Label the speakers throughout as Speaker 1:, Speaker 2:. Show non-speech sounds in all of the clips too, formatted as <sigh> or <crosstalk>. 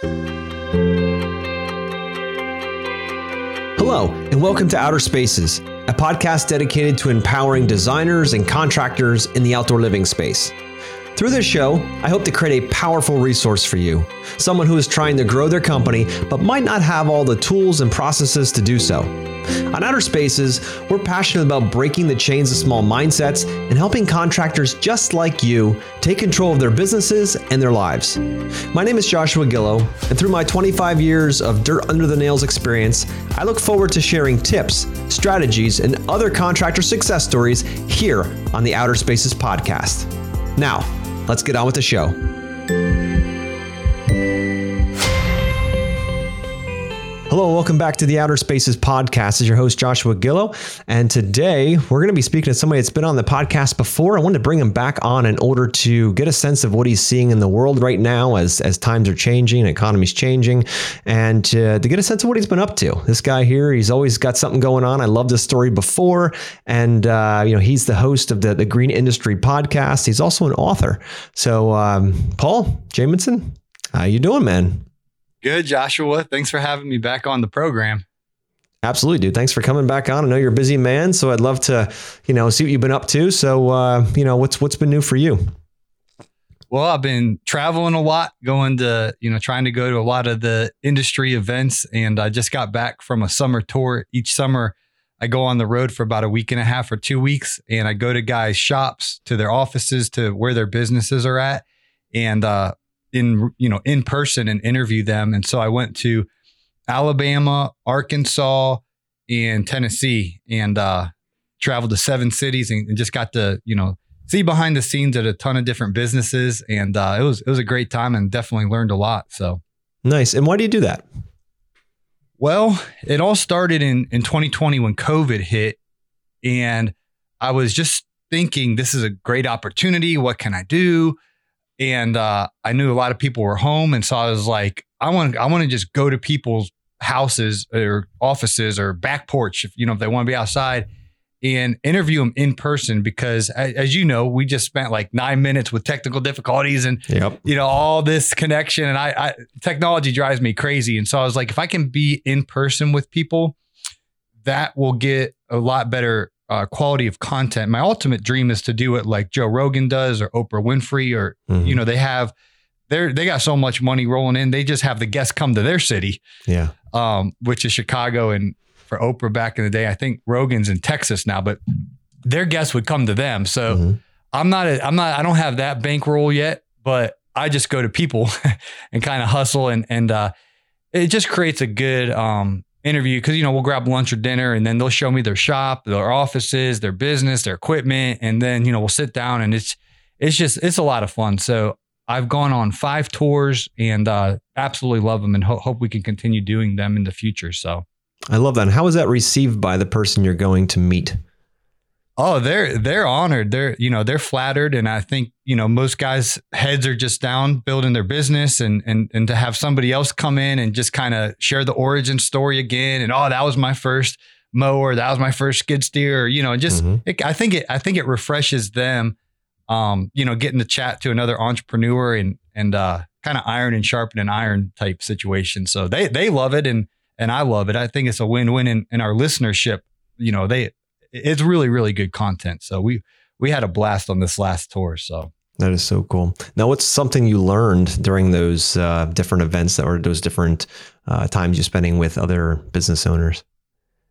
Speaker 1: Hello, and welcome to Outer Spaces, a podcast dedicated to empowering designers and contractors in the outdoor living space. Through this show, I hope to create a powerful resource for you, someone who is trying to grow their company but might not have all the tools and processes to do so. On Outer Spaces, we're passionate about breaking the chains of small mindsets and helping contractors just like you take control of their businesses and their lives. My name is Joshua Gillow, and through my 25 years of dirt under the nails experience, I look forward to sharing tips, strategies, and other contractor success stories here on the Outer Spaces podcast. Now, let's get on with the show. Hello, and welcome back to the Outer Spaces podcast. This is your host, Joshua Gillow. And today we're going to be speaking to somebody that's been on the podcast before. I wanted to bring him back on in order to get a sense of what he's seeing in the world right now as, as times are changing, economy's changing, and uh, to get a sense of what he's been up to. This guy here, he's always got something going on. I loved this story before. And, uh, you know, he's the host of the, the Green Industry podcast. He's also an author. So, um, Paul Jamison, how you doing, man?
Speaker 2: Good, Joshua. Thanks for having me back on the program.
Speaker 1: Absolutely, dude. Thanks for coming back on. I know you're a busy man, so I'd love to, you know, see what you've been up to. So, uh, you know, what's what's been new for you?
Speaker 2: Well, I've been traveling a lot, going to, you know, trying to go to a lot of the industry events, and I just got back from a summer tour. Each summer, I go on the road for about a week and a half or two weeks, and I go to guys' shops, to their offices, to where their businesses are at, and uh, in you know in person and interview them. And so I went to Alabama, Arkansas, and Tennessee, and uh, traveled to seven cities and, and, just got to you know see behind the scenes at a ton of different businesses. And uh, it was it was a great time and definitely learned a lot. So
Speaker 1: nice. And why do you do that?
Speaker 2: Well, it all started in in 2020 when COVID hit, and I was just thinking this is a great opportunity. What can I do? And uh, I knew a lot of people were home, and so I was like, I want I want to just go to people's houses or offices or back porch, if you know if they want to be outside, and interview them in person because, as you know, we just spent like nine minutes with technical difficulties and yep. you know all this connection, and I, I technology drives me crazy, and so I was like, if I can be in person with people, that will get a lot better uh, quality of content. My ultimate dream is to do it like Joe Rogan does or Oprah Winfrey or mm-hmm. you know they have they they got so much money rolling in they just have the guests come to their city.
Speaker 1: Yeah.
Speaker 2: Um, which is Chicago and for Oprah back in the day, I think Rogan's in Texas now, but their guests would come to them. So mm-hmm. I'm not a, I'm not I don't have that bankroll yet, but I just go to people <laughs> and kind of hustle and and uh, it just creates a good um, interview because you know we'll grab lunch or dinner and then they'll show me their shop their offices their business their equipment and then you know we'll sit down and it's it's just it's a lot of fun. So i've gone on five tours and uh, absolutely love them and ho- hope we can continue doing them in the future so.
Speaker 1: I love that. And how is that received by the person you're going to meet
Speaker 2: Oh, they're they're honored. They're you know they're flattered, and I think you know most guys' heads are just down building their business, and and and to have somebody else come in and just kind of share the origin story again, and oh that was my first mower, that was my first skid steer, you know, just mm-hmm. it, I think it I think it refreshes them, um, you know, getting to chat to another entrepreneur and and uh, kind of iron and sharpen and iron type situation. So they they love it, and and I love it. I think it's a win win in, in our listenership. You know, they it's really really good content. So we we had a blast on this last tour. So
Speaker 1: that is so cool. Now, what's something you learned during those uh, different events that or those different uh, times you're spending with other business owners?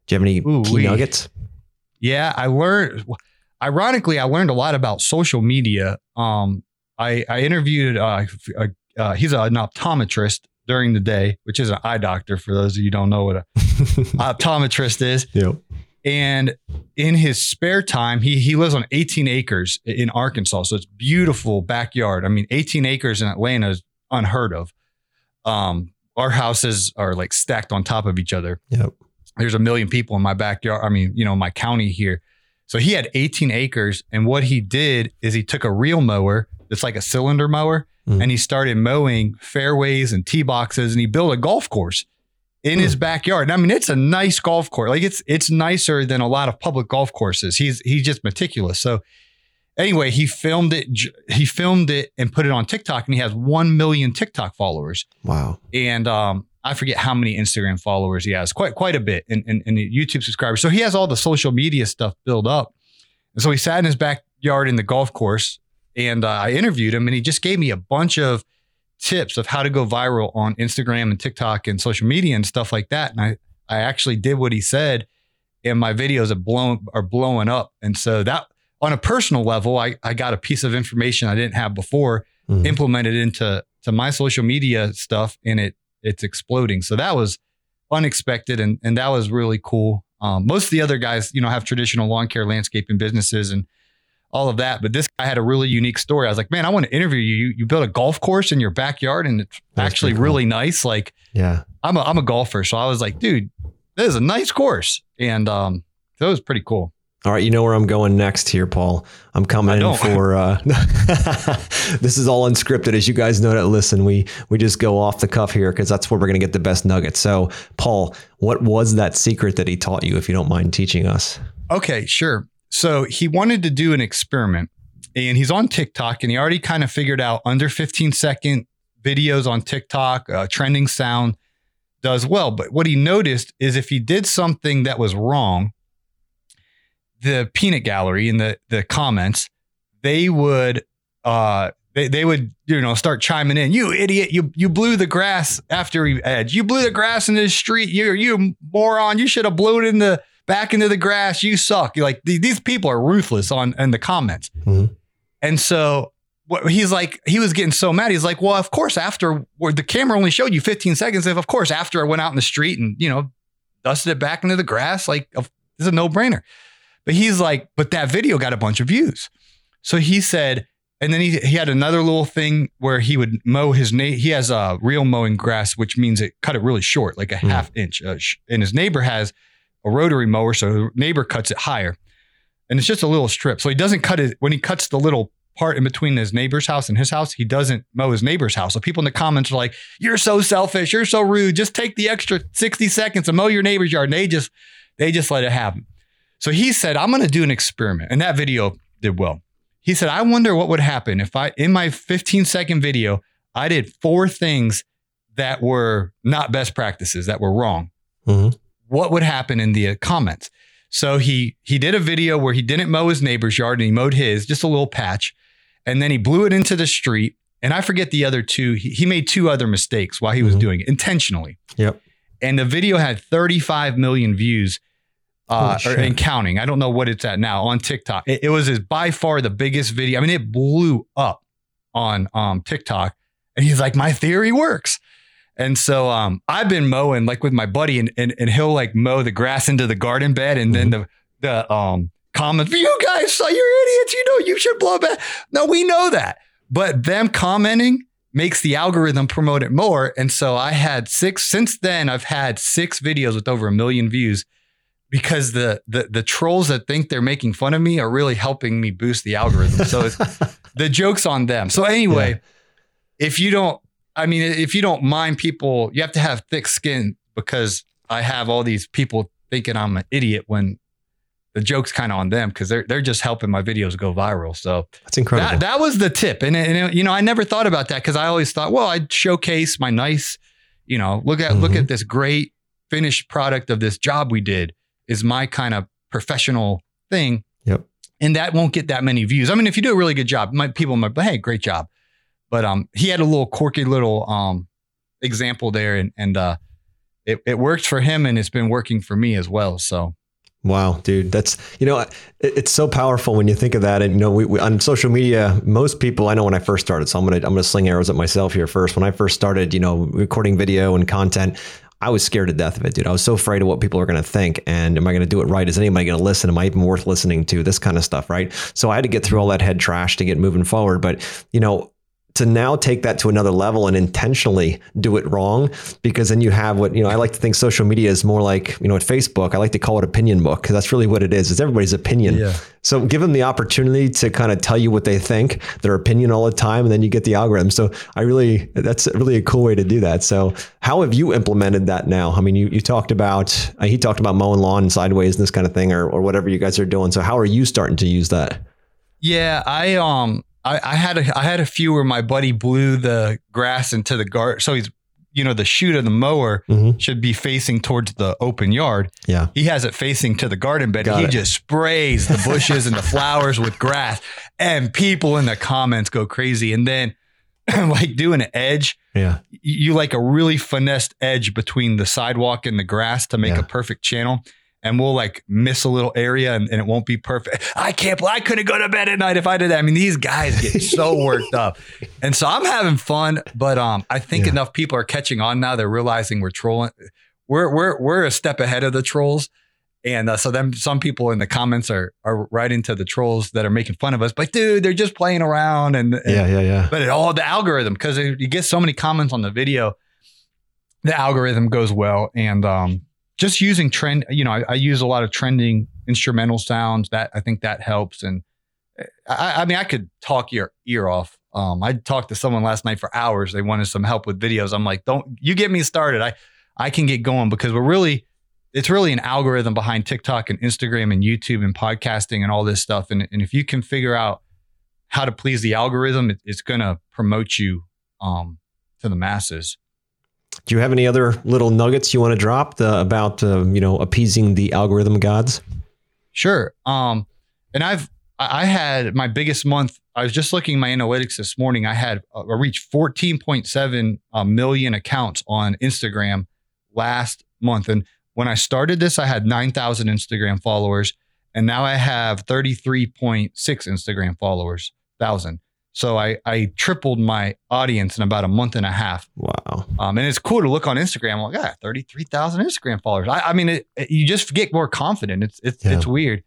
Speaker 1: Do you have any Ooh, key we, nuggets?
Speaker 2: Yeah, I learned. Ironically, I learned a lot about social media. Um, I, I interviewed. Uh, uh, he's an optometrist during the day, which is an eye doctor. For those of you don't know what an <laughs> optometrist is.
Speaker 1: Yep.
Speaker 2: And in his spare time, he he lives on 18 acres in Arkansas. So it's beautiful backyard. I mean, 18 acres in Atlanta is unheard of. Um, our houses are like stacked on top of each other.
Speaker 1: Yep.
Speaker 2: There's a million people in my backyard. I mean, you know, my county here. So he had 18 acres. And what he did is he took a reel mower, it's like a cylinder mower, mm. and he started mowing fairways and tee boxes and he built a golf course in his hmm. backyard. I mean, it's a nice golf course. Like it's it's nicer than a lot of public golf courses. He's he's just meticulous. So anyway, he filmed it. He filmed it and put it on TikTok, and he has one million TikTok followers.
Speaker 1: Wow.
Speaker 2: And um, I forget how many Instagram followers he has. Quite quite a bit, and, and, and YouTube subscribers. So he has all the social media stuff built up. And so he sat in his backyard in the golf course, and uh, I interviewed him, and he just gave me a bunch of tips of how to go viral on Instagram and TikTok and social media and stuff like that. And I I actually did what he said, and my videos are blown are blowing up. And so that on a personal level, I, I got a piece of information I didn't have before, mm-hmm. implemented into to my social media stuff, and it it's exploding. So that was unexpected, and and that was really cool. Um, most of the other guys, you know, have traditional lawn care, landscaping businesses, and all of that. But this guy had a really unique story. I was like, man, I want to interview you. You, you built a golf course in your backyard, and it's That's actually cool. really nice. Like,
Speaker 1: yeah,
Speaker 2: I'm a I'm a golfer, so I was like, dude, this is a nice course, and um, that was pretty cool.
Speaker 1: All right, you know where I'm going next here, Paul. I'm coming in for uh, <laughs> this is all unscripted, as you guys know that listen. We we just go off the cuff here because that's where we're gonna get the best nuggets. So, Paul, what was that secret that he taught you, if you don't mind teaching us?
Speaker 2: Okay, sure. So he wanted to do an experiment, and he's on TikTok, and he already kind of figured out under 15 second videos on TikTok, uh, trending sound does well. But what he noticed is if he did something that was wrong the peanut gallery in the the comments, they would uh they, they would you know start chiming in. You idiot! You you blew the grass after he edge. You blew the grass in the street. You you moron! You should have blew it in the back into the grass. You suck. You're like these people are ruthless on in the comments. Mm-hmm. And so what he's like, he was getting so mad. He's like, well, of course, after the camera only showed you 15 seconds. If of course after I went out in the street and you know dusted it back into the grass, like this is a no brainer. But he's like, but that video got a bunch of views. So he said, and then he, he had another little thing where he would mow his na- he has a real mowing grass, which means it cut it really short, like a mm. half inch. Uh, sh- and his neighbor has a rotary mower, so the neighbor cuts it higher. And it's just a little strip. So he doesn't cut it when he cuts the little part in between his neighbor's house and his house, he doesn't mow his neighbor's house. So people in the comments are like, You're so selfish, you're so rude. Just take the extra 60 seconds and mow your neighbor's yard. And they just they just let it happen. So he said, I'm going to do an experiment. And that video did well. He said, I wonder what would happen if I, in my 15 second video, I did four things that were not best practices, that were wrong. Mm-hmm. What would happen in the comments? So he he did a video where he didn't mow his neighbor's yard and he mowed his, just a little patch. And then he blew it into the street. And I forget the other two. He, he made two other mistakes while he was mm-hmm. doing it intentionally.
Speaker 1: Yep.
Speaker 2: And the video had 35 million views uh, or, and counting. I don't know what it's at now on TikTok. It, it was his, by far the biggest video. I mean, it blew up on um, TikTok. And he's like, my theory works. And so um, I've been mowing like with my buddy, and, and and he'll like mow the grass into the garden bed, and mm-hmm. then the the um comments, you guys, so you're idiots. You know you should blow back. No, we know that, but them commenting makes the algorithm promote it more. And so I had six since then. I've had six videos with over a million views because the, the the trolls that think they're making fun of me are really helping me boost the algorithm. So it's <laughs> the joke's on them. So anyway, yeah. if you don't, I mean, if you don't mind people, you have to have thick skin because I have all these people thinking I'm an idiot when the joke's kind of on them because they're they're just helping my videos go viral. So
Speaker 1: that's incredible.
Speaker 2: That, that was the tip, and, and you know I never thought about that because I always thought, well, I'd showcase my nice, you know, look at mm-hmm. look at this great finished product of this job we did is my kind of professional thing.
Speaker 1: Yep.
Speaker 2: And that won't get that many views. I mean, if you do a really good job, my people might, hey, great job. But um, he had a little quirky little um example there, and and uh, it it worked for him, and it's been working for me as well. So.
Speaker 1: Wow, dude, that's you know, it, it's so powerful when you think of that. And you know, we, we, on social media, most people I know when I first started, so I'm gonna I'm gonna sling arrows at myself here first. When I first started, you know, recording video and content, I was scared to death of it, dude. I was so afraid of what people are going to think. And am I going to do it right? Is anybody going to listen? Am I even worth listening to? This kind of stuff, right? So I had to get through all that head trash to get moving forward. But, you know, to now take that to another level and intentionally do it wrong because then you have what you know i like to think social media is more like you know at facebook i like to call it opinion book because that's really what it is it's everybody's opinion. Yeah. so give them the opportunity to kind of tell you what they think their opinion all the time and then you get the algorithm. So i really that's really a cool way to do that. So how have you implemented that now? I mean you, you talked about uh, he talked about mowing lawn sideways and this kind of thing or, or whatever you guys are doing. So how are you starting to use that?
Speaker 2: Yeah, I um I, I had a I had a few where my buddy blew the grass into the garden. So he's you know the chute of the mower
Speaker 1: Mhm.
Speaker 2: should be facing towards the open yard.
Speaker 1: Yeah.
Speaker 2: He has it facing to the garden bed.
Speaker 1: Got
Speaker 2: he
Speaker 1: it.
Speaker 2: just sprays the bushes and the <laughs> flowers with grass, and people in the comments go crazy. And then <laughs> like doing an edge,
Speaker 1: Yeah.
Speaker 2: you, you like a really finessed edge between the sidewalk and the grass to make
Speaker 1: Yeah.
Speaker 2: a perfect channel. And we'll like miss a little area and, and it won't be perfect. I can't, I couldn't go to bed at night if I did that. I mean, these guys get so <laughs> worked up. And so I'm having fun, but um, I think
Speaker 1: Yeah.
Speaker 2: enough people are catching on now. They're realizing we're trolling. We're, we're, we're a step ahead of the trolls. And uh, so then some people in the comments are, are writing to the trolls that are making fun of us, but dude, they're just playing around. And, and
Speaker 1: Yeah. Yeah. Yeah.
Speaker 2: but it all the algorithm because you get so many comments on the video the algorithm goes well and um just using trend you know I, I use a lot of trending instrumental sounds that i think that helps. And i, I mean i could talk your ear off. Um i talked to someone last night for hours. They wanted some help with videos. I'm like don't you get me started. I i can get going because we're really it's really an algorithm behind tiktok and instagram and youtube and podcasting and all this stuff. And, and if you can figure out how to please the algorithm, it, it's going to promote you um, to the masses.
Speaker 1: Do you have any other little nuggets you want to drop the, about um, you know appeasing the algorithm gods?
Speaker 2: Sure. Um, and I've I had my biggest month. I was just looking my analytics this morning. I had uh, I reached 14.7 uh, million accounts on Instagram last month, and when I started this, I had 9,000 Instagram followers, and now I have 33.6 Instagram followers, thousand. So I I tripled my audience in about a month and a half.
Speaker 1: Wow.
Speaker 2: Um, and it's cool to look on Instagram. I'm like, ah, 33,000 Instagram followers. I, I mean, it, it- you just get more confident. It's, it's,
Speaker 1: Yeah.
Speaker 2: it's weird.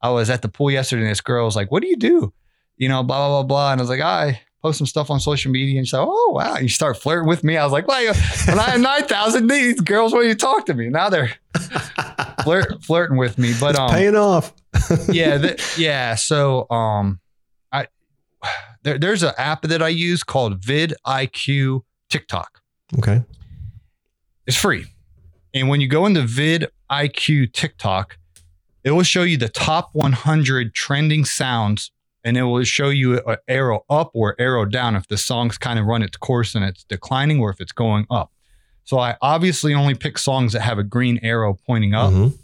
Speaker 2: I was at the pool yesterday and this girl was like, what do you do? You know, blah, blah, blah, blah. And I was like, I post some stuff on social media. And she's like, oh, wow. And you start flirting with me. I was like, well, you- when <laughs> I had 9,000, these girls want you talk to me. Now they're <laughs> flirt, flirting with me. But,
Speaker 1: it's
Speaker 2: um,
Speaker 1: paying off. <laughs>
Speaker 2: yeah, th- yeah. So, um, I, there, there's an app that I use called vidIQ TikTok.
Speaker 1: Okay.
Speaker 2: It's free. And when you go into vidIQ TikTok, it will show you the top 100 trending sounds and it will show you an arrow up or arrow down if the song's kind of run its course and it's declining or if it's going up. So I obviously only pick songs that have a green arrow pointing up.
Speaker 1: Mhm.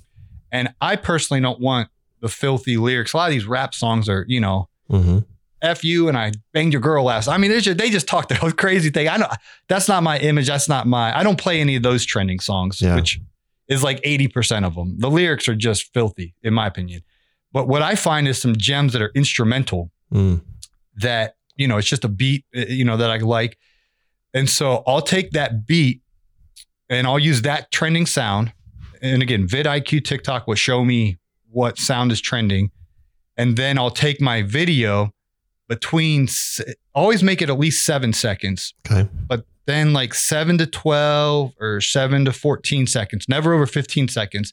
Speaker 2: And I personally don't want the filthy lyrics. A lot of these rap songs are, you know,
Speaker 1: Mhm.
Speaker 2: F you and I banged your girl last. I mean, they just, they just talk the <laughs> crazy thing. I know that's not my image. That's not my, I don't play any of those trending songs,
Speaker 1: Yeah.
Speaker 2: which is like 80% of them. The lyrics are just filthy, in my opinion. But what I find is some gems that are instrumental
Speaker 1: Mm.
Speaker 2: that, you know, it's just a beat, uh, you know, that I like. And so I'll take that beat and I'll use that trending sound. And again, vidIQ TikTok will show me what sound is trending. And then I'll take my video between, always make it at least seven seconds,
Speaker 1: Okay.
Speaker 2: but then like seven to 12 or seven to 14 seconds, never over 15 seconds.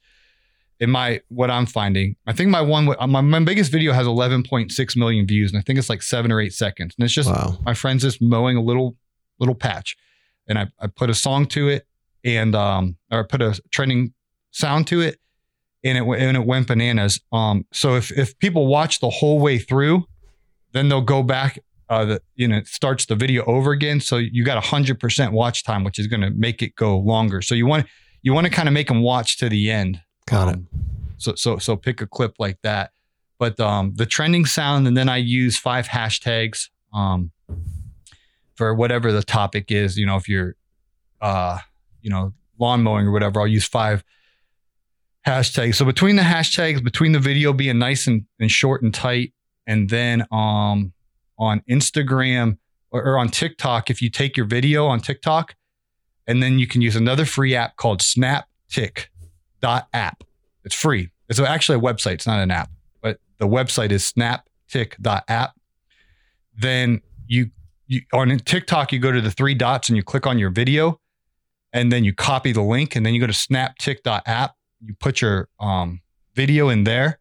Speaker 2: In my, what I'm finding, I think my one, my, my biggest video has 11.6 million views, and I think it's like seven or eight seconds. And it's just
Speaker 1: Wow.
Speaker 2: my friends just mowing a little little patch and I, I put a song to it and um or put a trending sound to it and it and it went bananas um so if if people watch the whole way through then they'll go back uh the you know it starts the video over again so you got 100% watch time which is going to make it go longer so you want you want to kind of make them watch to the end
Speaker 1: Got it.
Speaker 2: um, So so so pick a clip like that. But um, the trending sound, and then I use five hashtags um, for whatever the topic is. You know, if you're uh, you know, lawn mowing or whatever, I'll use five hashtags. So between the hashtags, between the video being nice and, and short and tight, and then um on Instagram or, or on TikTok, if you take your video on TikTok, and then you can use another free app called SnapTik dot app. It's free. It's actually a website. It's not an app, but the website is snaptik dot app. Then you, you on TikTok, you go to the three dots and you click on your video, and then you copy the link, and then you go to snaptik dot app. You put your um, video in there,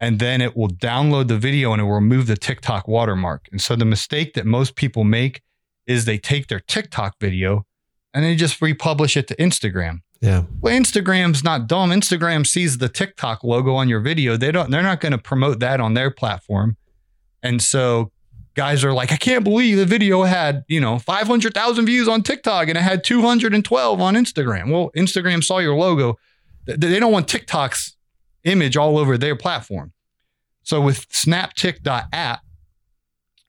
Speaker 2: and then it will download the video and it will remove the TikTok watermark. And so the mistake that most people make is they take their TikTok video and they just republish it to Instagram.
Speaker 1: Yeah.
Speaker 2: Well, Instagram's not dumb. Instagram sees the TikTok logo on your video. They don't. They're not going to promote that on their platform. And so guys are like, I can't believe the video had, you know, 500,000 views on TikTok and it had 212 on Instagram. Well, Instagram saw your logo. They don't want TikTok's image all over their platform. So with snaptik.app,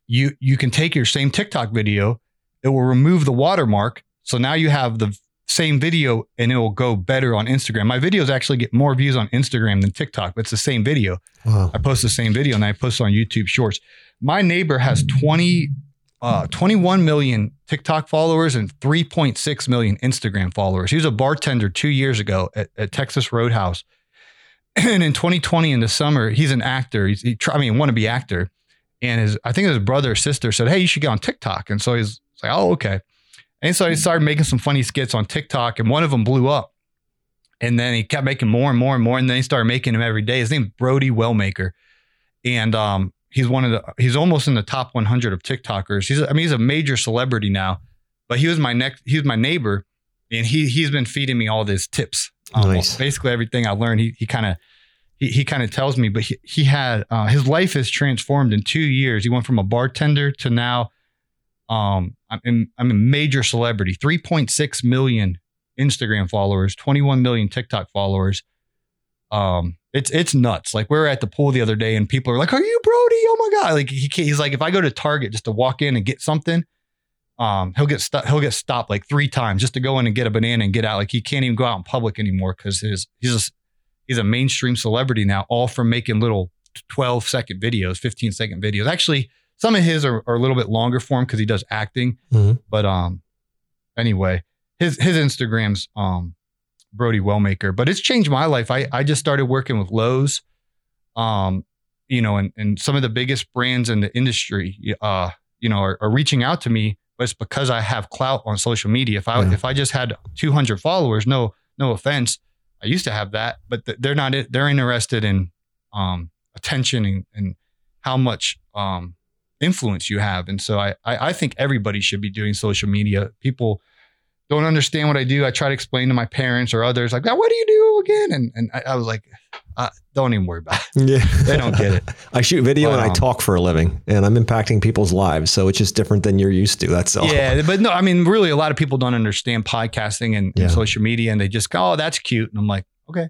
Speaker 2: you you can take your same TikTok video, it will remove the watermark. So now you have the same video and it will go better on Instagram. My videos actually get more views on Instagram than TikTok, but it's the same video. Wow. I post the same video and I post on YouTube Shorts. My neighbor has 20, uh, 21 million TikTok followers and 3.6 million Instagram followers. He was a bartender two years ago at, at Texas Roadhouse. <clears throat> And in 2020, in the summer, he's an actor. He's, he, I mean, want to be actor. And his, I think his brother or sister said, Hey, you should get on TikTok. And so he's like, Oh, okay. And so he started making some funny skits on TikTok, and one of them blew up. And then he kept making more and more and more. And then he started making them every day. His name's Brody Wellmaker. And um, he's one of the he's almost in the top 100 of TikTokers. He's I mean he's a major celebrity now, but he was my next he was my neighbor, and he he's been feeding me all these tips. Um, nice. Basically everything I learned, he he kind of he, he kind of tells me. But he he had uh, his life is transformed in two years. He went from a bartender to now. Um, I'm I'm a major celebrity. 3.6 million Instagram followers, 21 million TikTok followers. Um, it's it's nuts. Like we were at the pool the other day, and people are like, "Are you Brody? Oh my god!" Like he, he's like, if I go to Target just to walk in and get something, um, he'll get stu- he'll get stopped like three times just to go in and get a banana and get out. Like he can't even go out in public anymore because his he's a, he's a mainstream celebrity now, all from making little 12 second videos, 15 second videos. Actually, some of his are, are a little bit longer form because he does acting. Mm-hmm. But um, anyway, his his Instagram's um Brody Wellmaker, but it's changed my life. I, I just started working with Lowe's, um, you know, and, and some of the biggest brands in the industry, uh, you know, are, are reaching out to me, but it's because I have clout on social media. If I, yeah. if I just had 200 followers, no, no offense. I used to have that, but they're not, they're interested in, um, attention and, and how much, um, influence you have. And so I, I, I think everybody should be doing social media. People, don't understand what I do. I try to explain to my parents or others, like, what do you do again? And, and I, I was like, uh, don't even worry about it. Yeah. they don't get it. <laughs>
Speaker 1: I shoot video but, and I um, talk for a living and I'm impacting people's lives. So it's just different than you're used to. That's all.
Speaker 2: Yeah. But no, I mean, really, a lot of people don't understand podcasting and, yeah. and social media and they just go, oh, that's cute. And I'm like, okay.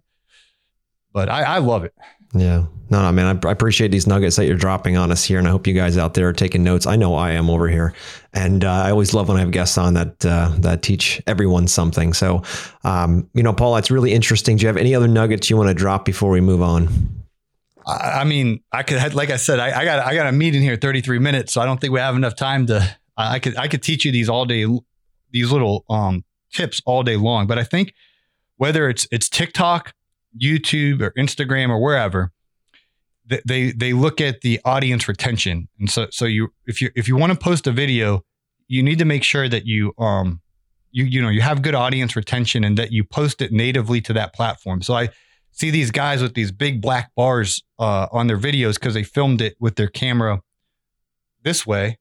Speaker 2: But I, I love it.
Speaker 1: Yeah. No, no, man, I, I, appreciate these nuggets that you're dropping on us here. And I hope you guys out there are taking notes. I know I am over here. And uh, I always love when I have guests on that uh, that teach everyone something. So, um, you know, Paul, that's really interesting. Do you have any other nuggets you want to drop before we move on?
Speaker 2: I mean, I could, like I said, I, I got I got a meeting here 33 minutes, so I don't think we have enough time to. I could I could teach you these all day, these little um, tips all day long. But I think whether it's it's TikTok YouTube or Instagram or wherever, they they look at the audience retention, and so so you if you if you want to post a video, you need to make sure that you um you you know you have good audience retention and that you post it natively to that platform. So I see these guys with these big black bars uh, on their videos because they filmed it with their camera this way.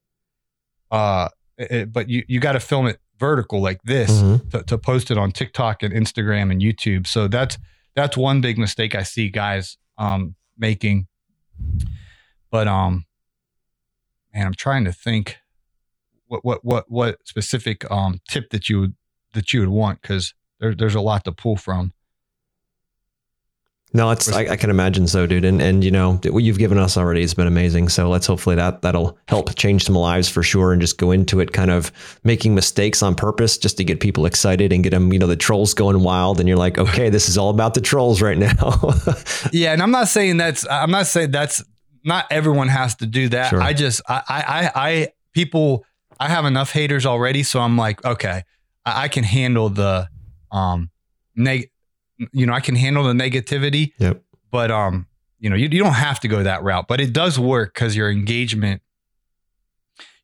Speaker 2: Uh, it, but you you got to film it vertical like this mm-hmm. to, to post it on TikTok and Instagram and YouTube. So that's that's one big mistake I see guys um, making. But um, man, I'm trying to think what what what what specific um tip that you would that you would want because there's there's a lot to pull from.
Speaker 1: No, it's I, I, can imagine so, dude. And and you know what you've given us already has been amazing. So let's hopefully that that'll help change some lives for sure, and just go into it kind of making mistakes on purpose just to get people excited and get them, you know, the trolls going wild. And you're like, okay, this is all about the trolls right now. <laughs>
Speaker 2: yeah, and I'm not saying that's I'm not saying that's not everyone has to do that. Sure. I just I I I people I have enough haters already, so I'm like, okay, I, I can handle the um neg you know, I can handle the negativity.
Speaker 1: Yep.
Speaker 2: But um, you know, you, you don't have to go that route, but it does work because your engagement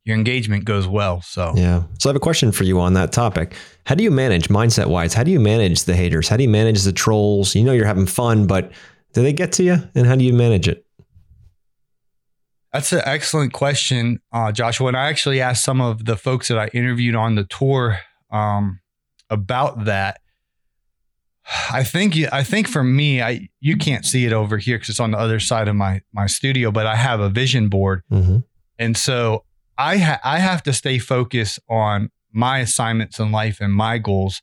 Speaker 2: your engagement goes well. So
Speaker 1: yeah. So I have a question for you on that topic. How do you manage mindset wise? How do you manage the haters? How do you manage the trolls? You know you're having fun, but do they get to you? And how do you manage it?
Speaker 2: That's an excellent question, uh, Joshua. And I actually asked some of the folks that I interviewed on the tour um, about that I think you, I think for me, I you can't see it over here because it's on the other side of my my studio, but I have a vision board,
Speaker 1: Mm-hmm.
Speaker 2: and so I ha- I have to stay focused on my assignments in life and my goals.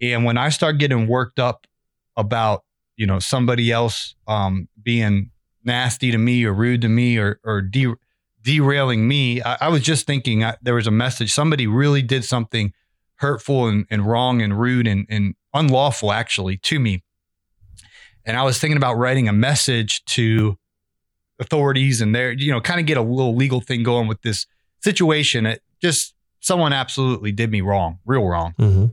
Speaker 2: And when I start getting worked up about you know somebody else um, being nasty to me or rude to me or or de- derailing me, I, I was just thinking I, there was a message. Somebody really did something hurtful and, and wrong and rude and, and unlawful actually to me. And I was thinking about writing a message to authorities and there, you know, kind of get a little legal thing going with this situation. It just someone absolutely did me wrong, real wrong.
Speaker 1: Mm-hmm.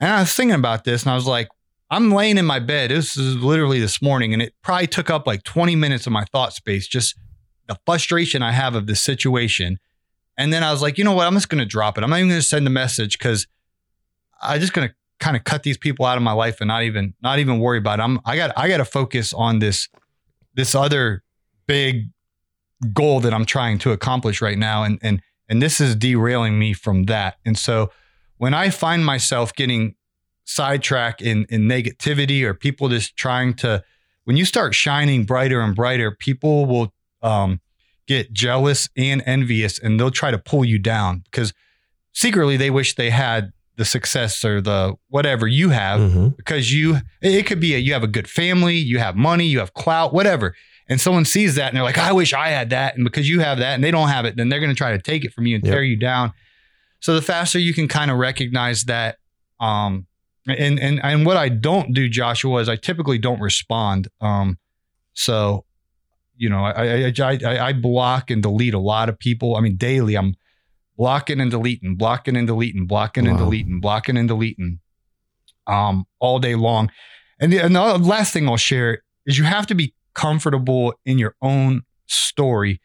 Speaker 2: And I was thinking about this and I was like, I'm laying in my bed. This is literally this morning, and it probably took up like 20 minutes of my thought space, just the frustration I have of this situation. And then I was like, you know what? I'm just going to drop it. I'm not even going to send a message because I'm just going to kind of cut these people out of my life and not even not even worry about it. I'm I got I got to focus on this this other big goal that I'm trying to accomplish right now, and and and this is derailing me from that. And so when I find myself getting sidetracked in in negativity or people just trying to when you start shining brighter and brighter people will um, get jealous and envious and they'll try to pull you down because secretly they wish they had the success or the whatever you have
Speaker 1: Mm-hmm.
Speaker 2: because you it could be a, you have a good family you have money you have clout whatever. And someone sees that and they're like i wish i had that. And because you have that and they don't have it then they're going to try to take it from you and
Speaker 1: Yep.
Speaker 2: tear you down. So the faster you can kind of recognize that um and and and what i don't do joshua is i typically don't respond. Um so you know i i i, I, I block and delete a lot of people. I mean daily i'm blocking and deleting blocking and deleting blocking and deleting blocking and deleting um all day long. And the, and the last thing i'll share is you have to be comfortable in your own story.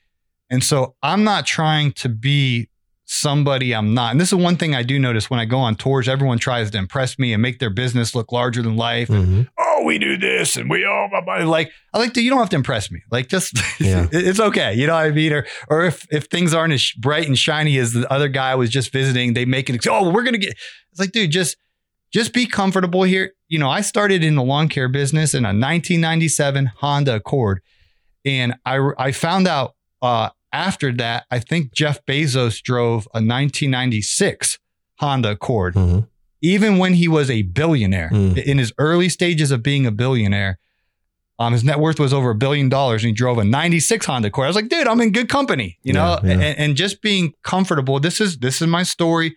Speaker 2: And so i'm not trying to be somebody i'm not and this is one thing i do notice when i go on tours everyone tries to impress me and make their business look larger than life
Speaker 1: Mm-hmm.
Speaker 2: oh, we do this and we all like I like to you don't have to impress me. Like just
Speaker 1: Yeah. <laughs>
Speaker 2: it's okay. You know what I mean? Or or if if things aren't as bright and shiny as the other guy was just visiting, they make it oh, we're gonna get it's like, dude, just just be comfortable here. You know, I started in the lawn care business in a 1997 Honda Accord. And I I found out uh after that, I think Jeff Bezos drove a 1996 Honda Accord
Speaker 1: Mm-hmm.
Speaker 2: even when he was a billionaire
Speaker 1: Mm.
Speaker 2: in his early stages of being a billionaire um, his net worth was over a billion dollars and he drove a 96 honda accord i was like dude i'm in good company you know
Speaker 1: Yeah, yeah.
Speaker 2: And, and just being comfortable this is this is my story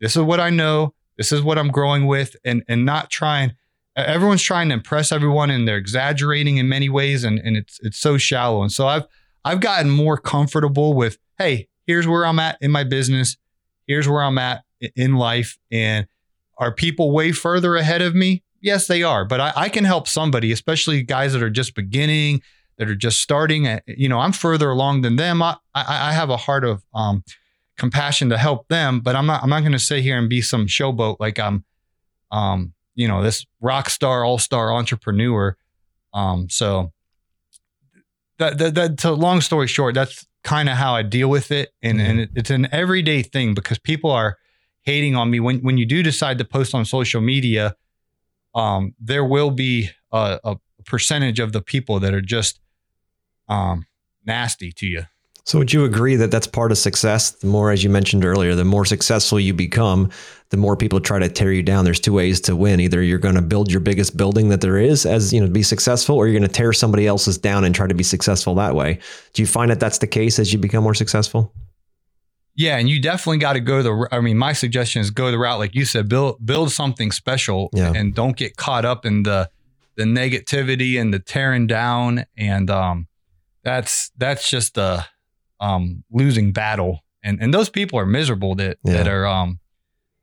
Speaker 2: this is what i know this is what i'm growing with and and not trying everyone's trying to impress everyone and they're exaggerating in many ways and, and it's it's so shallow and so i've i've gotten more comfortable with hey here's where i'm at in my business. Here's where i'm at in life. And are people way further ahead of me? Yes they are. But I, I can help somebody especially guys that are just beginning that are just starting. You know i'm further along than them. I i, I have a heart of um compassion to help them but i'm not i'm not going to sit here and be some showboat like i'm um you know this rock star all-star entrepreneur. Um so that that, that to long story short that's kind of how i deal with it. And and it, it's an everyday thing because people are hating on me. When when you do decide to post on social media um there will be a, a percentage of the people that are just um nasty to you
Speaker 1: So would you agree that that's part of success? The more, as you mentioned earlier, the more successful you become, the more people try to tear you down. There's two ways to win. Either you're going to build your biggest building that there is as, you know, to be successful, or you're going to tear somebody else's down and try to be successful that way. Do you find that that's the case as you become more successful?
Speaker 2: Yeah, and you definitely got to go the. I mean, my suggestion is go the route like you said, build build something special,
Speaker 1: Yeah.
Speaker 2: and don't get caught up in the the negativity and the tearing down, and um, that's that's just a um losing battle, and and those people are miserable that
Speaker 1: Yeah.
Speaker 2: that are um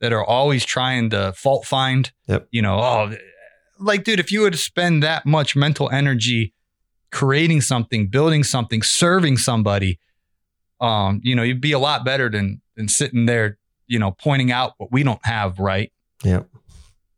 Speaker 2: that are always trying to fault find.
Speaker 1: Yep.
Speaker 2: You know, oh, like dude, if you would spend that much mental energy creating something, building something, serving somebody um, you know, you'd be a lot better than than sitting there, you know, pointing out what we don't have right.
Speaker 1: Yep.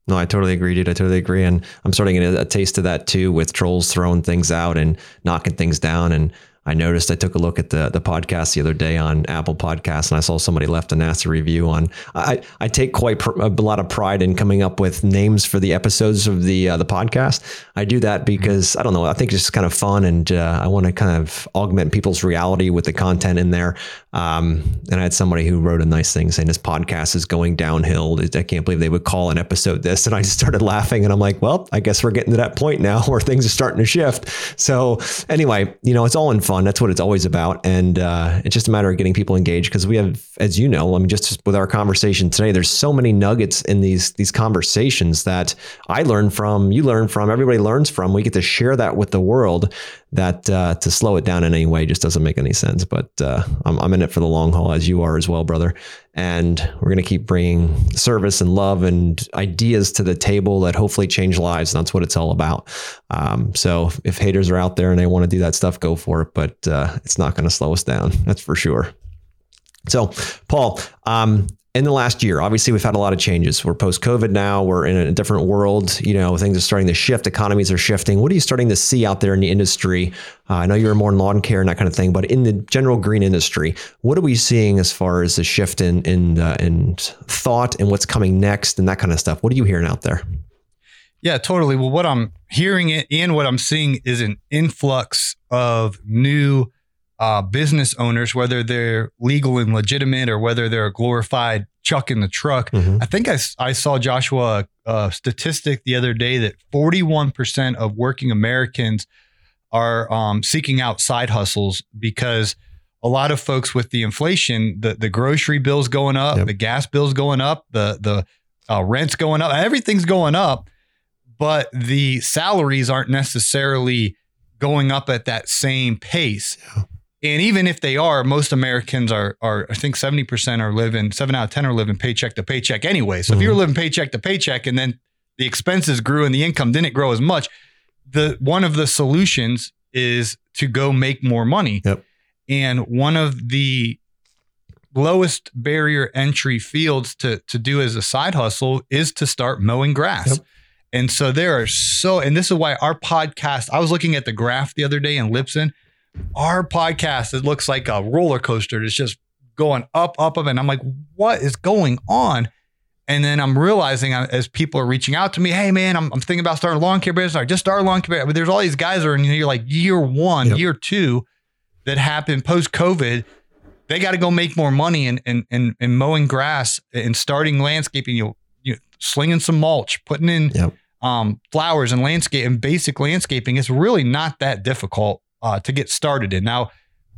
Speaker 1: No, I totally agree, dude. I totally agree. And I'm starting to get a taste of that too with trolls throwing things out and knocking things down. And I noticed I took a look at the the podcast the other day on Apple Podcasts, and I saw somebody left a nasty review on. I I take quite pr- a lot of pride in coming up with names for the episodes of the uh, the podcast. I do that because I don't know. I think it's just kind of fun, and uh, I want to kind of augment people's reality with the content in there. Um, and I had somebody who wrote a nice thing saying this podcast is going downhill. I can't believe they would call an episode this, and I just started laughing, and I'm like, well, I guess we're getting to that point now <laughs> where things are starting to shift. So anyway, you know, it's all in fun. That's what it's always about, and uh, it's just a matter of getting people engaged because we have, as you know, I mean, just with our conversation today, there's so many nuggets in these these conversations that I learn from, you learn from, everybody learns from. We get to share that with the world. That uh, to slow it down in any way just doesn't make any sense. But uh, I'm, I'm in it for the long haul, as you are as well, brother. And we're going to keep bringing service and love and ideas to the table that hopefully change lives. And that's what it's all about. Um, so if haters are out there and they want to do that stuff, go for it. But uh, it's not going to slow us down. That's for sure. So, Paul, um, in the last year, obviously we've had a lot of changes. We're post COVID now. We're in a different world. You know, things are starting to shift. Economies are shifting. What are you starting to see out there in the industry? Uh, I know you're more in lawn care and that kind of thing, but in the general green industry, what are we seeing as far as the shift in in uh, in thought and what's coming next and that kind of stuff? What are you hearing out there?
Speaker 2: Yeah, totally. Well, what I'm hearing and what I'm seeing is an influx of new uh, business owners, whether they're legal and legitimate or whether they're a glorified chuck in the truck. Mm-hmm. I think I, I saw Joshua a statistic the other day that 41% of working Americans are um, seeking out side hustles because a lot of folks with the inflation, the, the grocery bills going up, yep. the gas bills going up, the the uh, rents going up, everything's going up, but the salaries aren't necessarily going up at that same pace. Yeah. And even if they are, most Americans are are I think 70% are living, seven out of 10 are living paycheck to paycheck anyway. So mm-hmm. if you're living paycheck to paycheck and then the expenses grew and the income didn't grow as much, the one of the solutions is to go make more money.
Speaker 1: Yep.
Speaker 2: And one of the lowest barrier entry fields to to do as a side hustle is to start mowing grass. Yep. And so there are so, and this is why our podcast, I was looking at the graph the other day in Libsyn our podcast, it looks like a roller coaster. It's just going up, up, up. And I'm like, what is going on? And then I'm realizing uh, as people are reaching out to me, hey man, I'm, I'm thinking about starting a lawn care business. I just started a lawn care. But there's all these guys that are in here like year one, yep. year two that happened post COVID. They got to go make more money and and and and mowing grass and starting landscaping. You you slinging some mulch, putting in yep. um, flowers and landscape and basic landscaping. It's really not that difficult uh, to get started in. Now,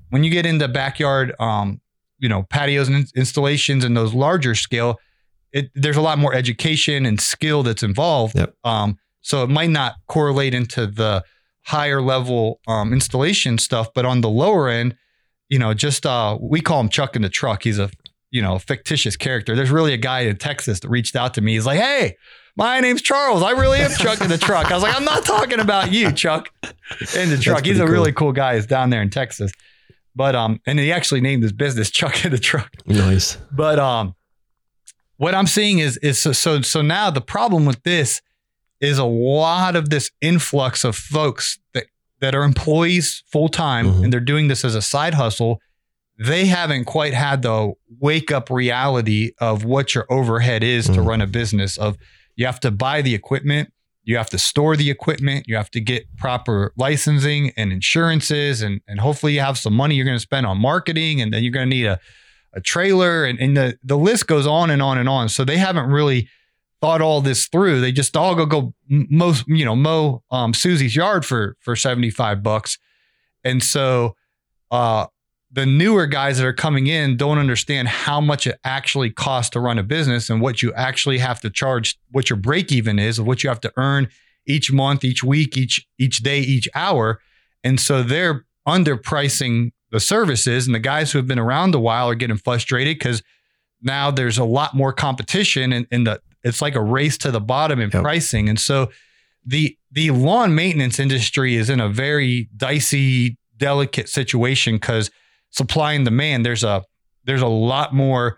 Speaker 2: when you get into backyard, um, you know, patios and installations and those larger scale, it, there's a lot more education and skill that's involved.
Speaker 1: Yep.
Speaker 2: Um, so it might not correlate into the higher level um, installation stuff, but on the lower end, you know, just uh, we call him Chuck in the truck. He's a you know fictitious character. There's really a guy in Texas that reached out to me. He's like, "Hey, my name's Charles. I really am Chuck in the truck. I was like, I'm not talking about you, Chuck in the truck. He's a cool. really cool guy. He's down there in Texas. But um, and he actually named his business Chuck in the truck.
Speaker 1: Nice.
Speaker 2: But um, what I'm seeing is is so so so now the problem with this is a lot of this influx of folks that that are employees full time mm-hmm. and they're doing this as a side hustle. They haven't quite had the wake up reality of what your overhead is mm-hmm. to run a business of you have to buy the equipment, you have to store the equipment, you have to get proper licensing and insurances, and, and hopefully you have some money you're going to spend on marketing, and then you're going to need a, a trailer, and, and the, the list goes on and on and on. So they haven't really thought all this through. They just all go go most you know mow um, Susie's yard for for seventy five bucks, and so uh, the newer guys that are coming in don't understand how much it actually costs to run a business and what you actually have to charge, what your break even is, what you have to earn each month, each week, each each day, each hour. And so they're underpricing the services. And the guys who have been around a while are getting frustrated because now there's a lot more competition and, and the it's like a race to the bottom in yep. pricing. And so the the lawn maintenance industry is in a very dicey, delicate situation because supply and demand, there's a there's a lot more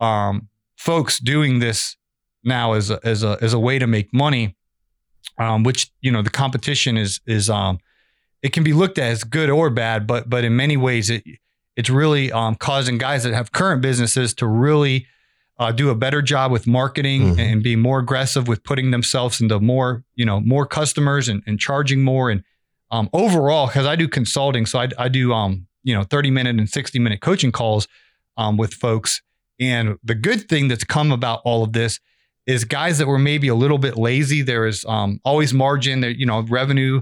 Speaker 2: um, folks doing this now as a, as a as a way to make money, um, which you know the competition is is um, it can be looked at as good or bad, but but in many ways it it's really um, causing guys that have current businesses to really uh, do a better job with marketing mm-hmm. and be more aggressive with putting themselves into more you know more customers and, and charging more and um, overall because I do consulting, so I, I do um, you know 30 minute and 60 minute coaching calls um, with folks. And the good thing that's come about all of this is guys that were maybe a little bit lazy. There is um, always margin. There, you know, revenue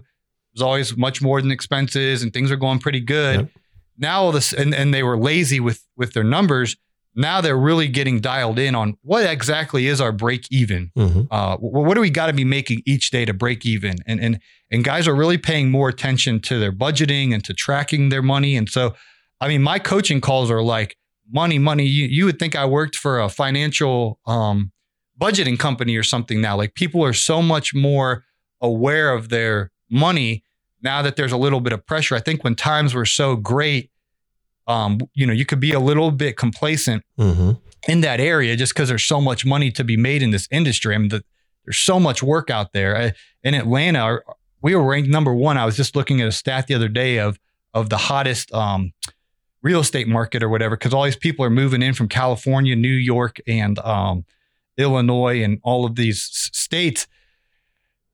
Speaker 2: is always much more than expenses, and things are going pretty good. Yep. Now all this, and, and they were lazy with with their numbers. Now they're really getting dialed in on what exactly is our break even. Mm-hmm. Uh, what do we got to be making each day to break even? And and and guys are really paying more attention to their budgeting and to tracking their money. And so, I mean, my coaching calls are like money, money. You, you would think I worked for a financial um, budgeting company or something now. Like people are so much more aware of their money now that there's a little bit of pressure. I think when times were so great, um, you know, you could be a little bit complacent mm-hmm. in that area just because there's so much money to be made in this industry. I mean, the, there's so much work out there. I, in Atlanta, we were ranked number one. I was just looking at a stat the other day of of the hottest um, real estate market or whatever, because all these people are moving in from California, New York, and um, Illinois, and all of these states.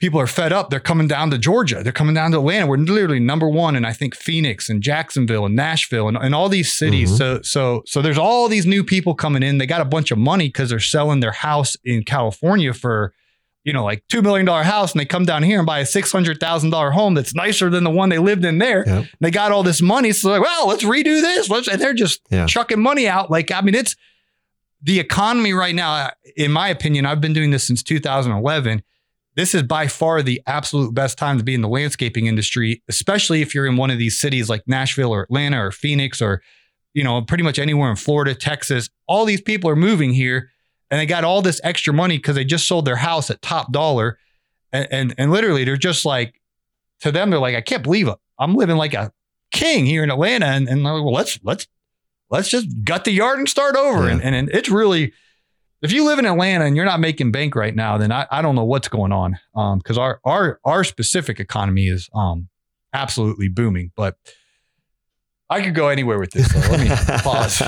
Speaker 2: People are fed up. They're coming down to Georgia. They're coming down to Atlanta. We're literally number one, and I think Phoenix and Jacksonville and Nashville and, and all these cities. Mm-hmm. So so so there's all these new people coming in. They got a bunch of money because they're selling their house in California for you know, like $2 million house and they come down here and buy a $600,000 home that's nicer than the one they lived in there. Yep. They got all this money. So like, well, let's redo this. Let's, and they're just yeah. chucking money out. Like, I mean, it's the economy right now, in my opinion, I've been doing this since 2011. This is by far the absolute best time to be in the landscaping industry, especially if you're in one of these cities like Nashville or Atlanta or Phoenix or, you know, pretty much anywhere in Florida, Texas. All these people are moving here and they got all this extra money because they just sold their house at top dollar. And, and, and literally, they're just like, to them, they're like, I can't believe it. I'm living like a king here in Atlanta. And, and like, well, let's, let's, let's just gut the yard and start over. Yeah. And, and, and it's really, if you live in Atlanta and you're not making bank right now, then I, I don't know what's going on. Um, because our, our, our specific economy is, um, absolutely booming. But, I could go anywhere with this. So let me <laughs> pause.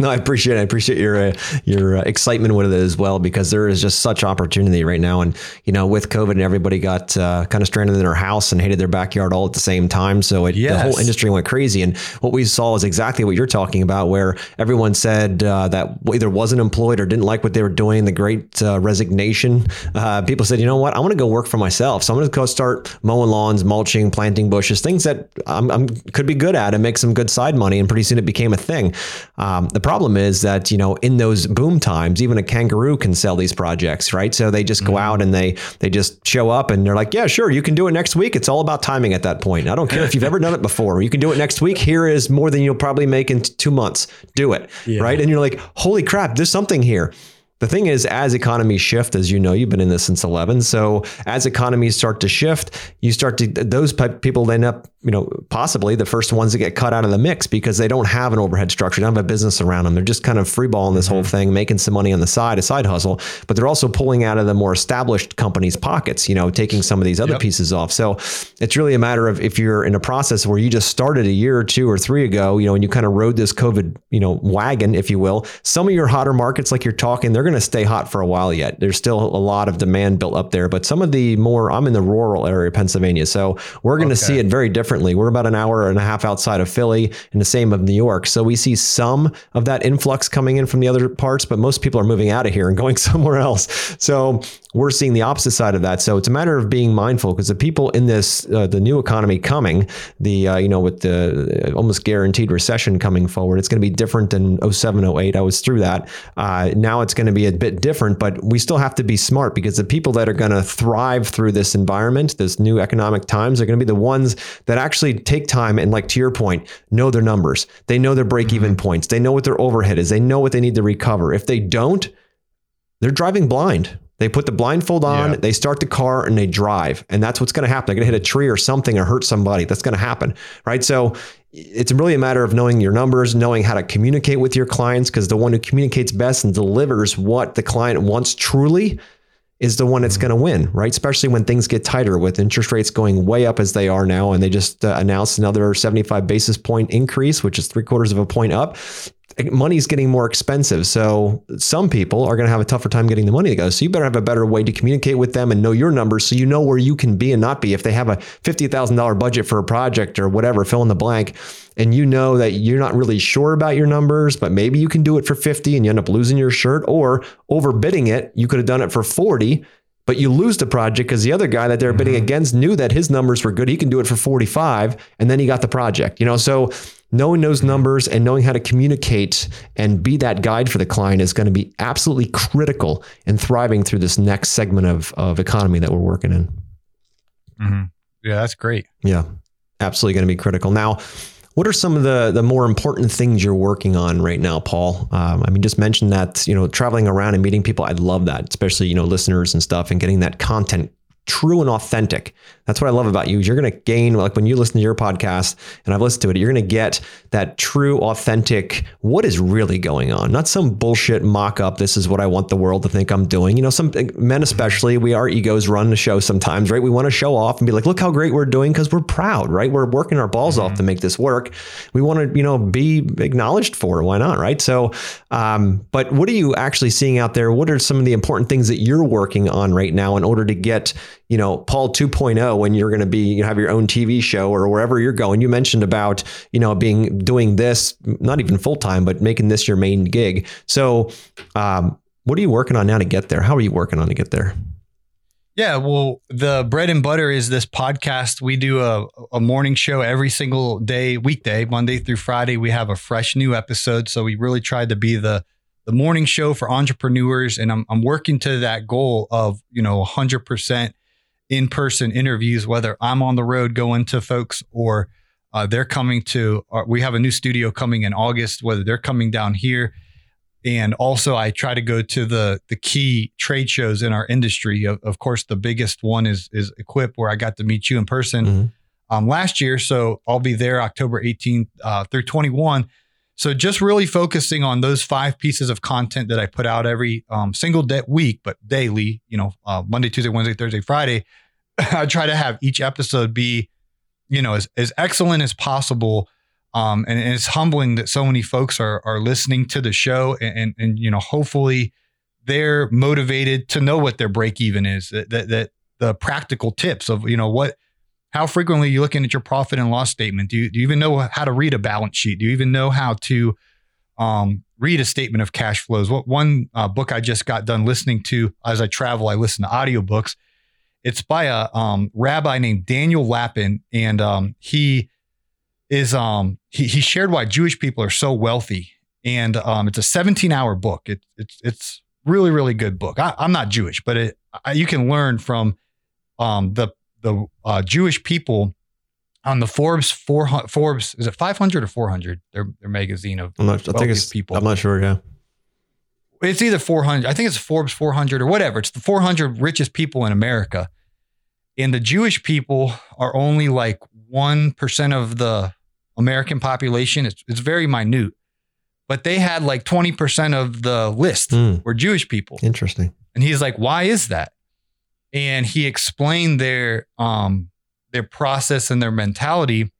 Speaker 1: no, I appreciate it. I appreciate your uh, your uh, excitement with it as well because there is just such opportunity right now. And you know, with COVID, and everybody got uh, kind of stranded in their house and hated their backyard all at the same time. So it, yes. the whole industry went crazy. And what we saw is exactly what you're talking about, where everyone said uh, that either wasn't employed or didn't like what they were doing. The Great uh, Resignation. Uh, people said, you know what, I want to go work for myself. So I'm going to go start mowing lawns, mulching, planting bushes, things that I'm, I'm could be good at and make some good side money, and pretty soon it became a thing. Um, the problem is that you know in those boom times, even a kangaroo can sell these projects, right? So they just go mm-hmm. out and they they just show up and they're like, yeah, sure, you can do it next week. It's all about timing at that point. I don't care if you've ever done it before. You can do it next week. Here is more than you'll probably make in two months. Do it, yeah. right? And you're like, holy crap, there's something here. The thing is, as economies shift, as you know, you've been in this since 11. So as economies start to shift, you start to, those people end up you know, possibly the first ones that get cut out of the mix because they don't have an overhead structure, they don't have a business around them. They're just kind of freeballing this mm-hmm. whole thing, making some money on the side, a side hustle, but they're also pulling out of the more established companies' pockets, you know, taking some of these other yep. pieces off. So it's really a matter of if you're in a process where you just started a year or two or three ago, you know, and you kind of rode this COVID, you know, wagon, if you will, some of your hotter markets, like you're talking, they're going to stay hot for a while yet. There's still a lot of demand built up there, but some of the more, I'm in the rural area of Pennsylvania. So we're going to okay. see it very differently. We're about an hour and a half outside of Philly and the same of New York. So we see some of that influx coming in from the other parts, but most people are moving out of here and <laughs> going somewhere else. So we're seeing the opposite side of that. So it's a matter of being mindful because the people in this, uh, the new economy coming, the, uh, you know, with the almost guaranteed recession coming forward, it's going to be different than 07, 08. I was through that. Uh, now it's going to be a bit different, but we still have to be smart because the people that are going to thrive through this environment, this new economic times, are going to be the ones that actually take time and, like to your point, know their numbers. They know their break even mm-hmm. points. They know what their overhead is. They know what they need to recover. If they don't, they're driving blind. They put the blindfold on, yeah. they start the car, and they drive. And that's what's going to happen. They're going to hit a tree or something or hurt somebody. That's going to happen. Right. So it's really a matter of knowing your numbers, knowing how to communicate with your clients, because the one who communicates best and delivers what the client wants truly is the one that's going to win, right? Especially when things get tighter with interest rates going way up as they are now. And they just uh, announced another 75 basis point increase, which is three quarters of a point up money's getting more expensive. So some people are going to have a tougher time getting the money to go. So you better have a better way to communicate with them and know your numbers so you know where you can be and not be. If they have a $50,000 budget for a project or whatever, fill in the blank, and you know that you're not really sure about your numbers, but maybe you can do it for 50 and you end up losing your shirt or overbidding it. You could have done it for 40 but you lose the project because the other guy that they're bidding mm-hmm. against knew that his numbers were good. He can do it for 45 and then he got the project. You know, so knowing those numbers and knowing how to communicate and be that guide for the client is going to be absolutely critical in thriving through this next segment of, of economy that we're working in.
Speaker 2: Mm-hmm. Yeah, that's great.
Speaker 1: Yeah, absolutely going to be critical. Now, what are some of the the more important things you're working on right now, Paul? Um, I mean, just mention that you know traveling around and meeting people. I love that, especially you know listeners and stuff, and getting that content true and authentic. That's what I love about you. Is you're going to gain like when you listen to your podcast and I've listened to it, you're going to get that true, authentic. What is really going on? Not some bullshit mock up. This is what I want the world to think I'm doing. You know, some men especially, we our egos run the show sometimes, right? We want to show off and be like, look how great we're doing because we're proud, right? We're working our balls mm-hmm. off to make this work. We want to, you know, be acknowledged for it. Why not, right? So, um, but what are you actually seeing out there? What are some of the important things that you're working on right now in order to get you know, Paul 2.0 when you're going to be, you have your own TV show or wherever you're going. You mentioned about, you know, being doing this, not even full time, but making this your main gig. So, um, what are you working on now to get there? How are you working on to get there?
Speaker 2: Yeah, well, the bread and butter is this podcast. We do a, a morning show every single day, weekday, Monday through Friday. We have a fresh new episode. So we really tried to be the the morning show for entrepreneurs, and I'm I'm working to that goal of you know 100 percent in person interviews, whether I'm on the road going to folks or uh, they're coming to, uh, we have a new studio coming in August, whether they're coming down here. And also, I try to go to the the key trade shows in our industry. Of, of course, the biggest one is is Equip, where I got to meet you in person mm-hmm. um, last year. So I'll be there October 18th uh, through 21. So just really focusing on those five pieces of content that I put out every um, single day, week, but daily, you know, uh, Monday, Tuesday, Wednesday, Thursday, Friday. <laughs> I try to have each episode be, you know, as, as excellent as possible. Um, and, and, it's humbling that so many folks are, are listening to the show and, and, and, you know, hopefully they're motivated to know what their break even is, that, that, that the practical tips of, you know, what, how frequently are you looking at your profit and loss statement? Do you, do you even know how to read a balance sheet? Do you even know how to um, read a statement of cash flows? What one uh, book I just got done listening to as I travel, I listen to audiobooks. It's by a um, rabbi named Daniel Lapin, and um, he is um, he, he shared why Jewish people are so wealthy, and um, it's a 17 hour book. It, it's it's really really good book. I, am not Jewish, but it, I, you can learn from um, the the uh, Jewish people on the Forbes 400, Forbes is it 500 or 400 their their magazine of
Speaker 1: I'm not, I think it's people. I'm not sure. Yeah,
Speaker 2: it's either 400. I think it's Forbes 400 or whatever. It's the 400 richest people in America, and the Jewish people are only like one percent of the American population. It's it's very minute, but they had like 20 percent of the list mm. were Jewish people.
Speaker 1: Interesting.
Speaker 2: And he's like, why is that? And he explained their um their process and their mentality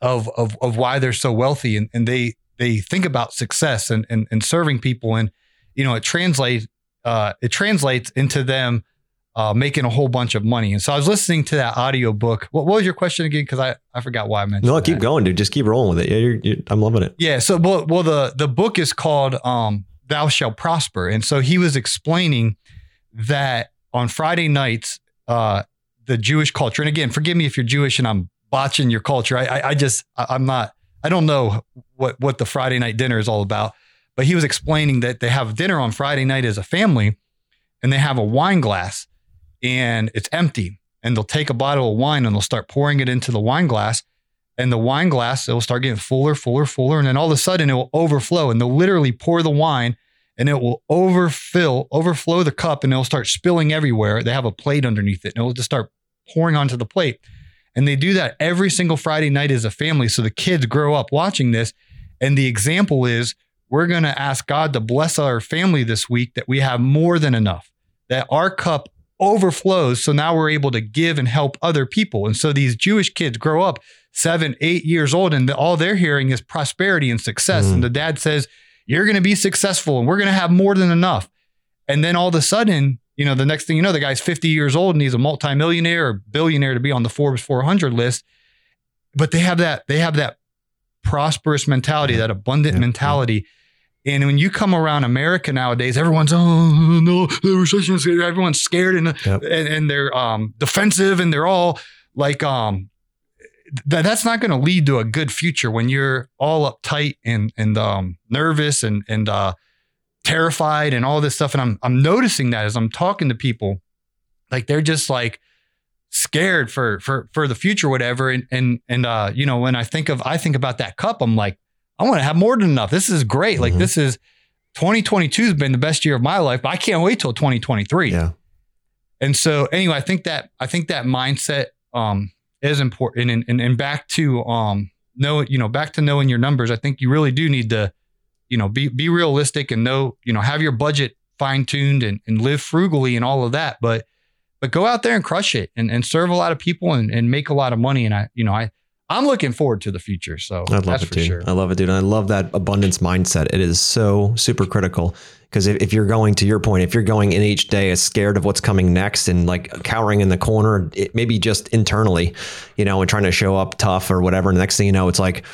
Speaker 2: of of of why they're so wealthy and, and they they think about success and, and and serving people and you know it translates uh it translates into them uh, making a whole bunch of money. And so I was listening to that audio book. What, what was your question again? Because I, I forgot why I mentioned.
Speaker 1: No, keep going, dude. Just keep rolling with it. Yeah, you're, you're, I'm loving it.
Speaker 2: Yeah. So well, well, the the book is called um, "Thou Shall Prosper," and so he was explaining that on Friday nights, uh, the Jewish culture, and again, forgive me if you're Jewish and I'm botching your culture. I, I, I just, I, am not, I don't know what what the Friday night dinner is all about. But he was explaining that they have dinner on Friday night as a family, and they have a wine glass, and it's empty, and they'll take a bottle of wine and they'll start pouring it into the wine glass, and the wine glass it will start getting fuller, fuller, fuller, and then all of a sudden it will overflow, and they'll literally pour the wine and it will overfill, overflow the cup and it'll start spilling everywhere. They have a plate underneath it and it'll just start pouring onto the plate. And they do that every single Friday night as a family. So the kids grow up watching this. And the example is we're going to ask God to bless our family this week that we have more than enough, that our cup overflows. So now we're able to give and help other people. And so these Jewish kids grow up seven, eight years old, and all they're hearing is prosperity and success. Mm. And the dad says, You're going to be successful and we're going to have more than enough. And then all of a sudden, you know, the next thing you know, the guy's 50 years old and he's a multimillionaire or billionaire to be on the Forbes 400 list. But they have that, they have that prosperous mentality, that abundant yeah, mentality. Yeah and when you come around America nowadays, everyone's oh no, the recession is everyone's scared and yep. and, and, they're um, defensive and they're all like um that that's not going to lead to a good future when you're all uptight and and um nervous and and uh terrified and all this stuff. And I'm I'm noticing that as I'm talking to people, like they're just like scared for for for the future, whatever. And and and uh, you know, when I think of I think about that cup, I'm like, I want to have more than enough. This is great. Mm-hmm. Like this is 2022 has been the best year of my life, but I can't wait till 2023.
Speaker 1: Yeah.
Speaker 2: And so anyway, I think that I think that mindset um, is important. And, and and back to um know you know back to knowing your numbers. I think you really do need to you know be be realistic and know you know have your budget fine tuned and, and live frugally and all of that. But but go out there and crush it and, and serve a lot of people and, and make a lot of money. And I you know I I'm looking forward to the future. So
Speaker 1: I love it, dude. Sure. I love it, dude. And I love that abundance mindset. It is so super critical because if, if, you're going to your point, if you're going in each day as scared of what's coming next and like cowering in the corner, it maybe just internally, you know, and trying to show up tough or whatever. And the next thing you know, it's like,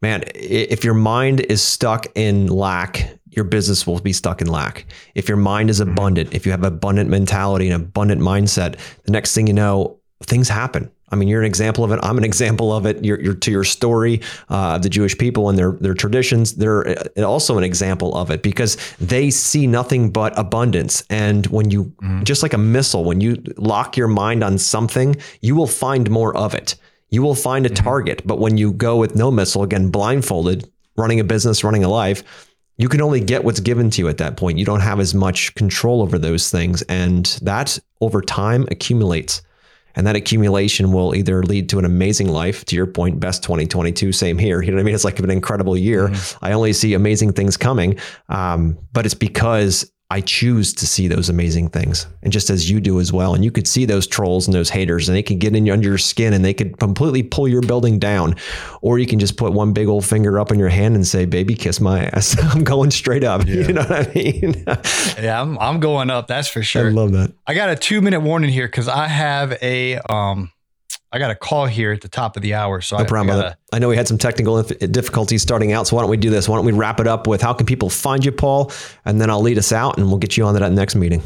Speaker 1: man, if your mind is stuck in lack, your business will be stuck in lack. If your mind is mm-hmm. abundant, if you have abundant mentality and abundant mindset, the next thing you know, things happen I mean, you're an example of it. I'm an example of it. You're, you're to your story uh, of the Jewish people and their their traditions. They're uh, also an example of it because they see nothing but abundance. And when you, mm. just like a missile, when you lock your mind on something, you will find more of it. You will find a mm. target. But when you go with no missile, again, blindfolded, running a business, running a life, you can only get what's given to you at that point. You don't have as much control over those things, and that over time accumulates. And that accumulation will either lead to an amazing life, to your point, best 2022, same here. <laughs> You know what I mean? It's like an incredible year. Mm-hmm. I only see amazing things coming. Um, but it's because I choose to see those amazing things. And just as you do as well. And you could see those trolls and those haters and they could get in under your skin and they could completely pull your building down. Or you can just put one big old finger up in your hand and say, baby, kiss my ass. <laughs> I'm going straight up. <laughs> Yeah. You know what I mean? <laughs>
Speaker 2: yeah, I'm, I'm going up. That's for sure.
Speaker 1: I love that.
Speaker 2: I got a two minute warning here because I have a, um, I got a call here at the top of the hour. So
Speaker 1: no I, problem. I, gotta, I know we had some technical difficulties starting out. So why don't we do this? Why don't we wrap it up with how can people find you, Paul? And then I'll lead us out and we'll get you on to that next meeting.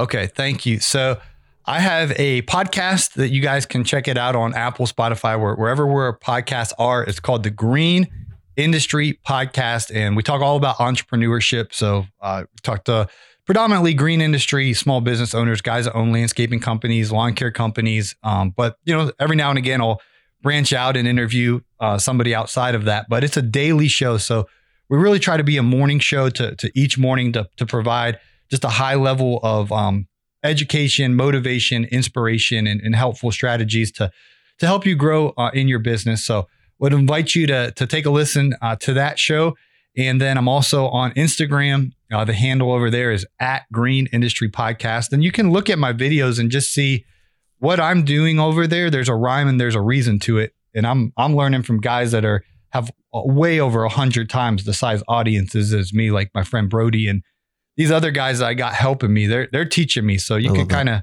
Speaker 2: Okay. Thank you. So I have a podcast that you guys can check it out on Apple, Spotify, wherever where podcasts are. It's called the Green Industry Podcast. And we talk all about entrepreneurship. So uh, we talked to predominantly green industry, small business owners, guys that own landscaping companies, lawn care companies. Um, but you know, every now and again, I'll branch out and interview uh, somebody outside of that. But it's a daily show, so we really try to be a morning show to to each morning to to provide just a high level of um, education, motivation, inspiration, and, and, helpful strategies to to help you grow uh, in your business. So, would invite you to to take a listen uh, to that show. And then I'm also on Instagram. Uh, the handle over there is at Green Industry Podcast. And you can look at my videos and just see what I'm doing over there. There's a rhyme and there's a reason to it. And I'm I'm learning from guys that are have way over a hundred times the size audiences as me, like my friend Brody and these other guys that I got helping me. They're they're teaching me. So you can kind of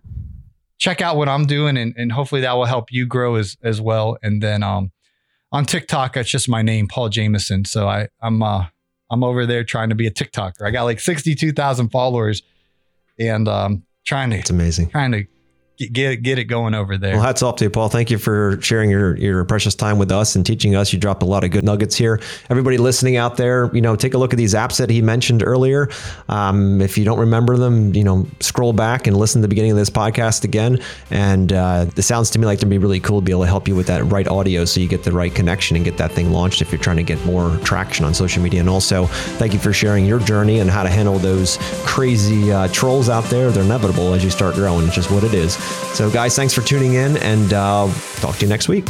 Speaker 2: check out what I'm doing and, and hopefully that will help you grow as as well. And then um on TikTok, it's just my name, Paul Jameson. So I I'm uh I'm over there trying to be a TikToker. I got like 62,000 followers and um, trying to,
Speaker 1: it's amazing.
Speaker 2: Trying to get get it going over there.
Speaker 1: Well, hats off to you, Paul. Thank you for sharing your your precious time with us and teaching us. You dropped a lot of good nuggets here. Everybody listening out there, you know, take a look at these apps that he mentioned earlier. Um, if you don't remember them, you know, scroll back and listen to the beginning of this podcast again. And uh, it sounds to me like it'd be really cool to be able to help you with that right audio, so you get the right connection and get that thing launched if you're trying to get more traction on social media. And also, thank you for sharing your journey and how to handle those crazy uh, trolls out there. They're inevitable as you start growing. It's just what it is. So, guys, thanks for tuning in, and uh, talk to you next week.